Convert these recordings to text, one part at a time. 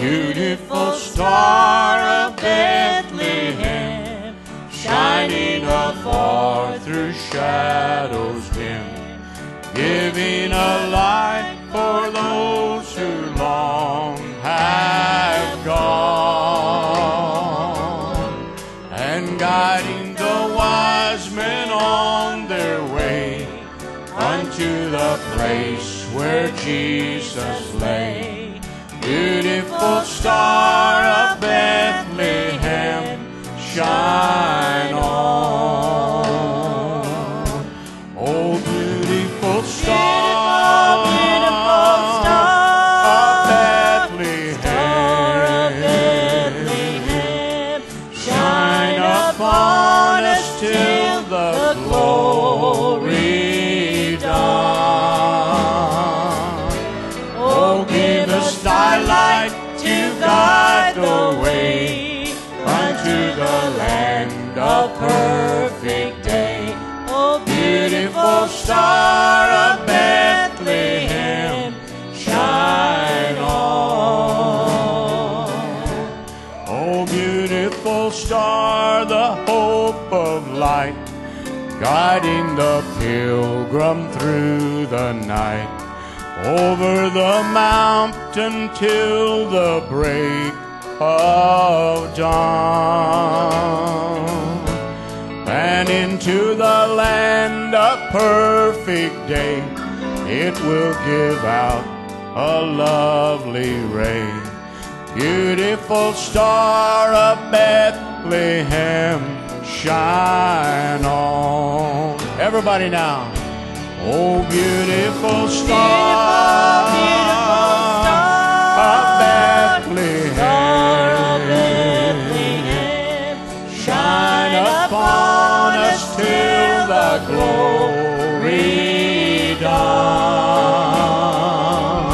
beautiful star of Bethlehem, shining afar through shadows dim, giving a light for those who long have gone, and guiding the wise men on their way unto the place where Jesus lay. Beautiful star unto the land of perfect day. Oh, Beautiful star of Bethlehem, shine on. Oh, beautiful star, the hope of light, guiding the pilgrim through the night over the mountain till the break of dawn and into the land of perfect day it will give out a lovely ray. Beautiful star of bethlehem shine on. Everybody now. Oh beautiful star, beautiful glory dawn.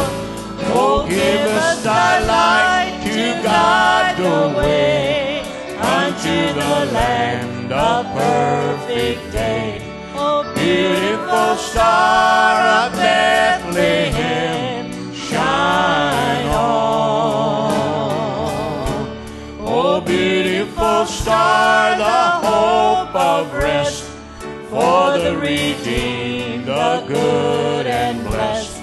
Oh, give us thy light to guide the way unto the land of perfect day. Oh, Beautiful star of Bethlehem, shine on. Oh, beautiful star, the hope of rest for the redeemed, the good and blessed.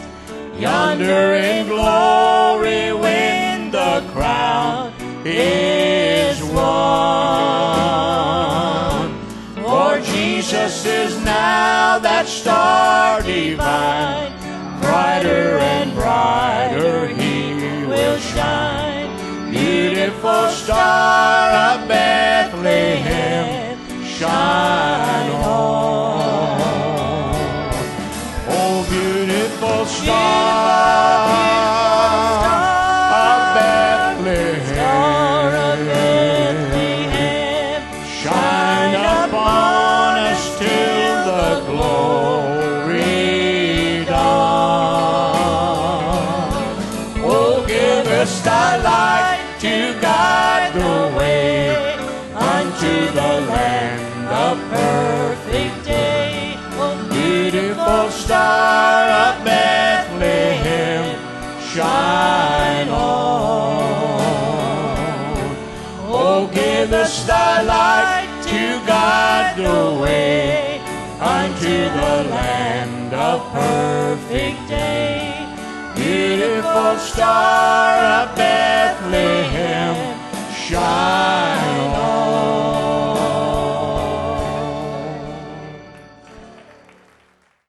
Yonder in glory when the crown is won. For Jesus is now that star divine, brighter and brighter he will shine. Beautiful star us thy light to guide the way unto the land of perfect day. oh, Beautiful star of Bethlehem, shine on. Oh, give us thy light to guide the way unto the land of perfect day beautiful star of Bethlehem.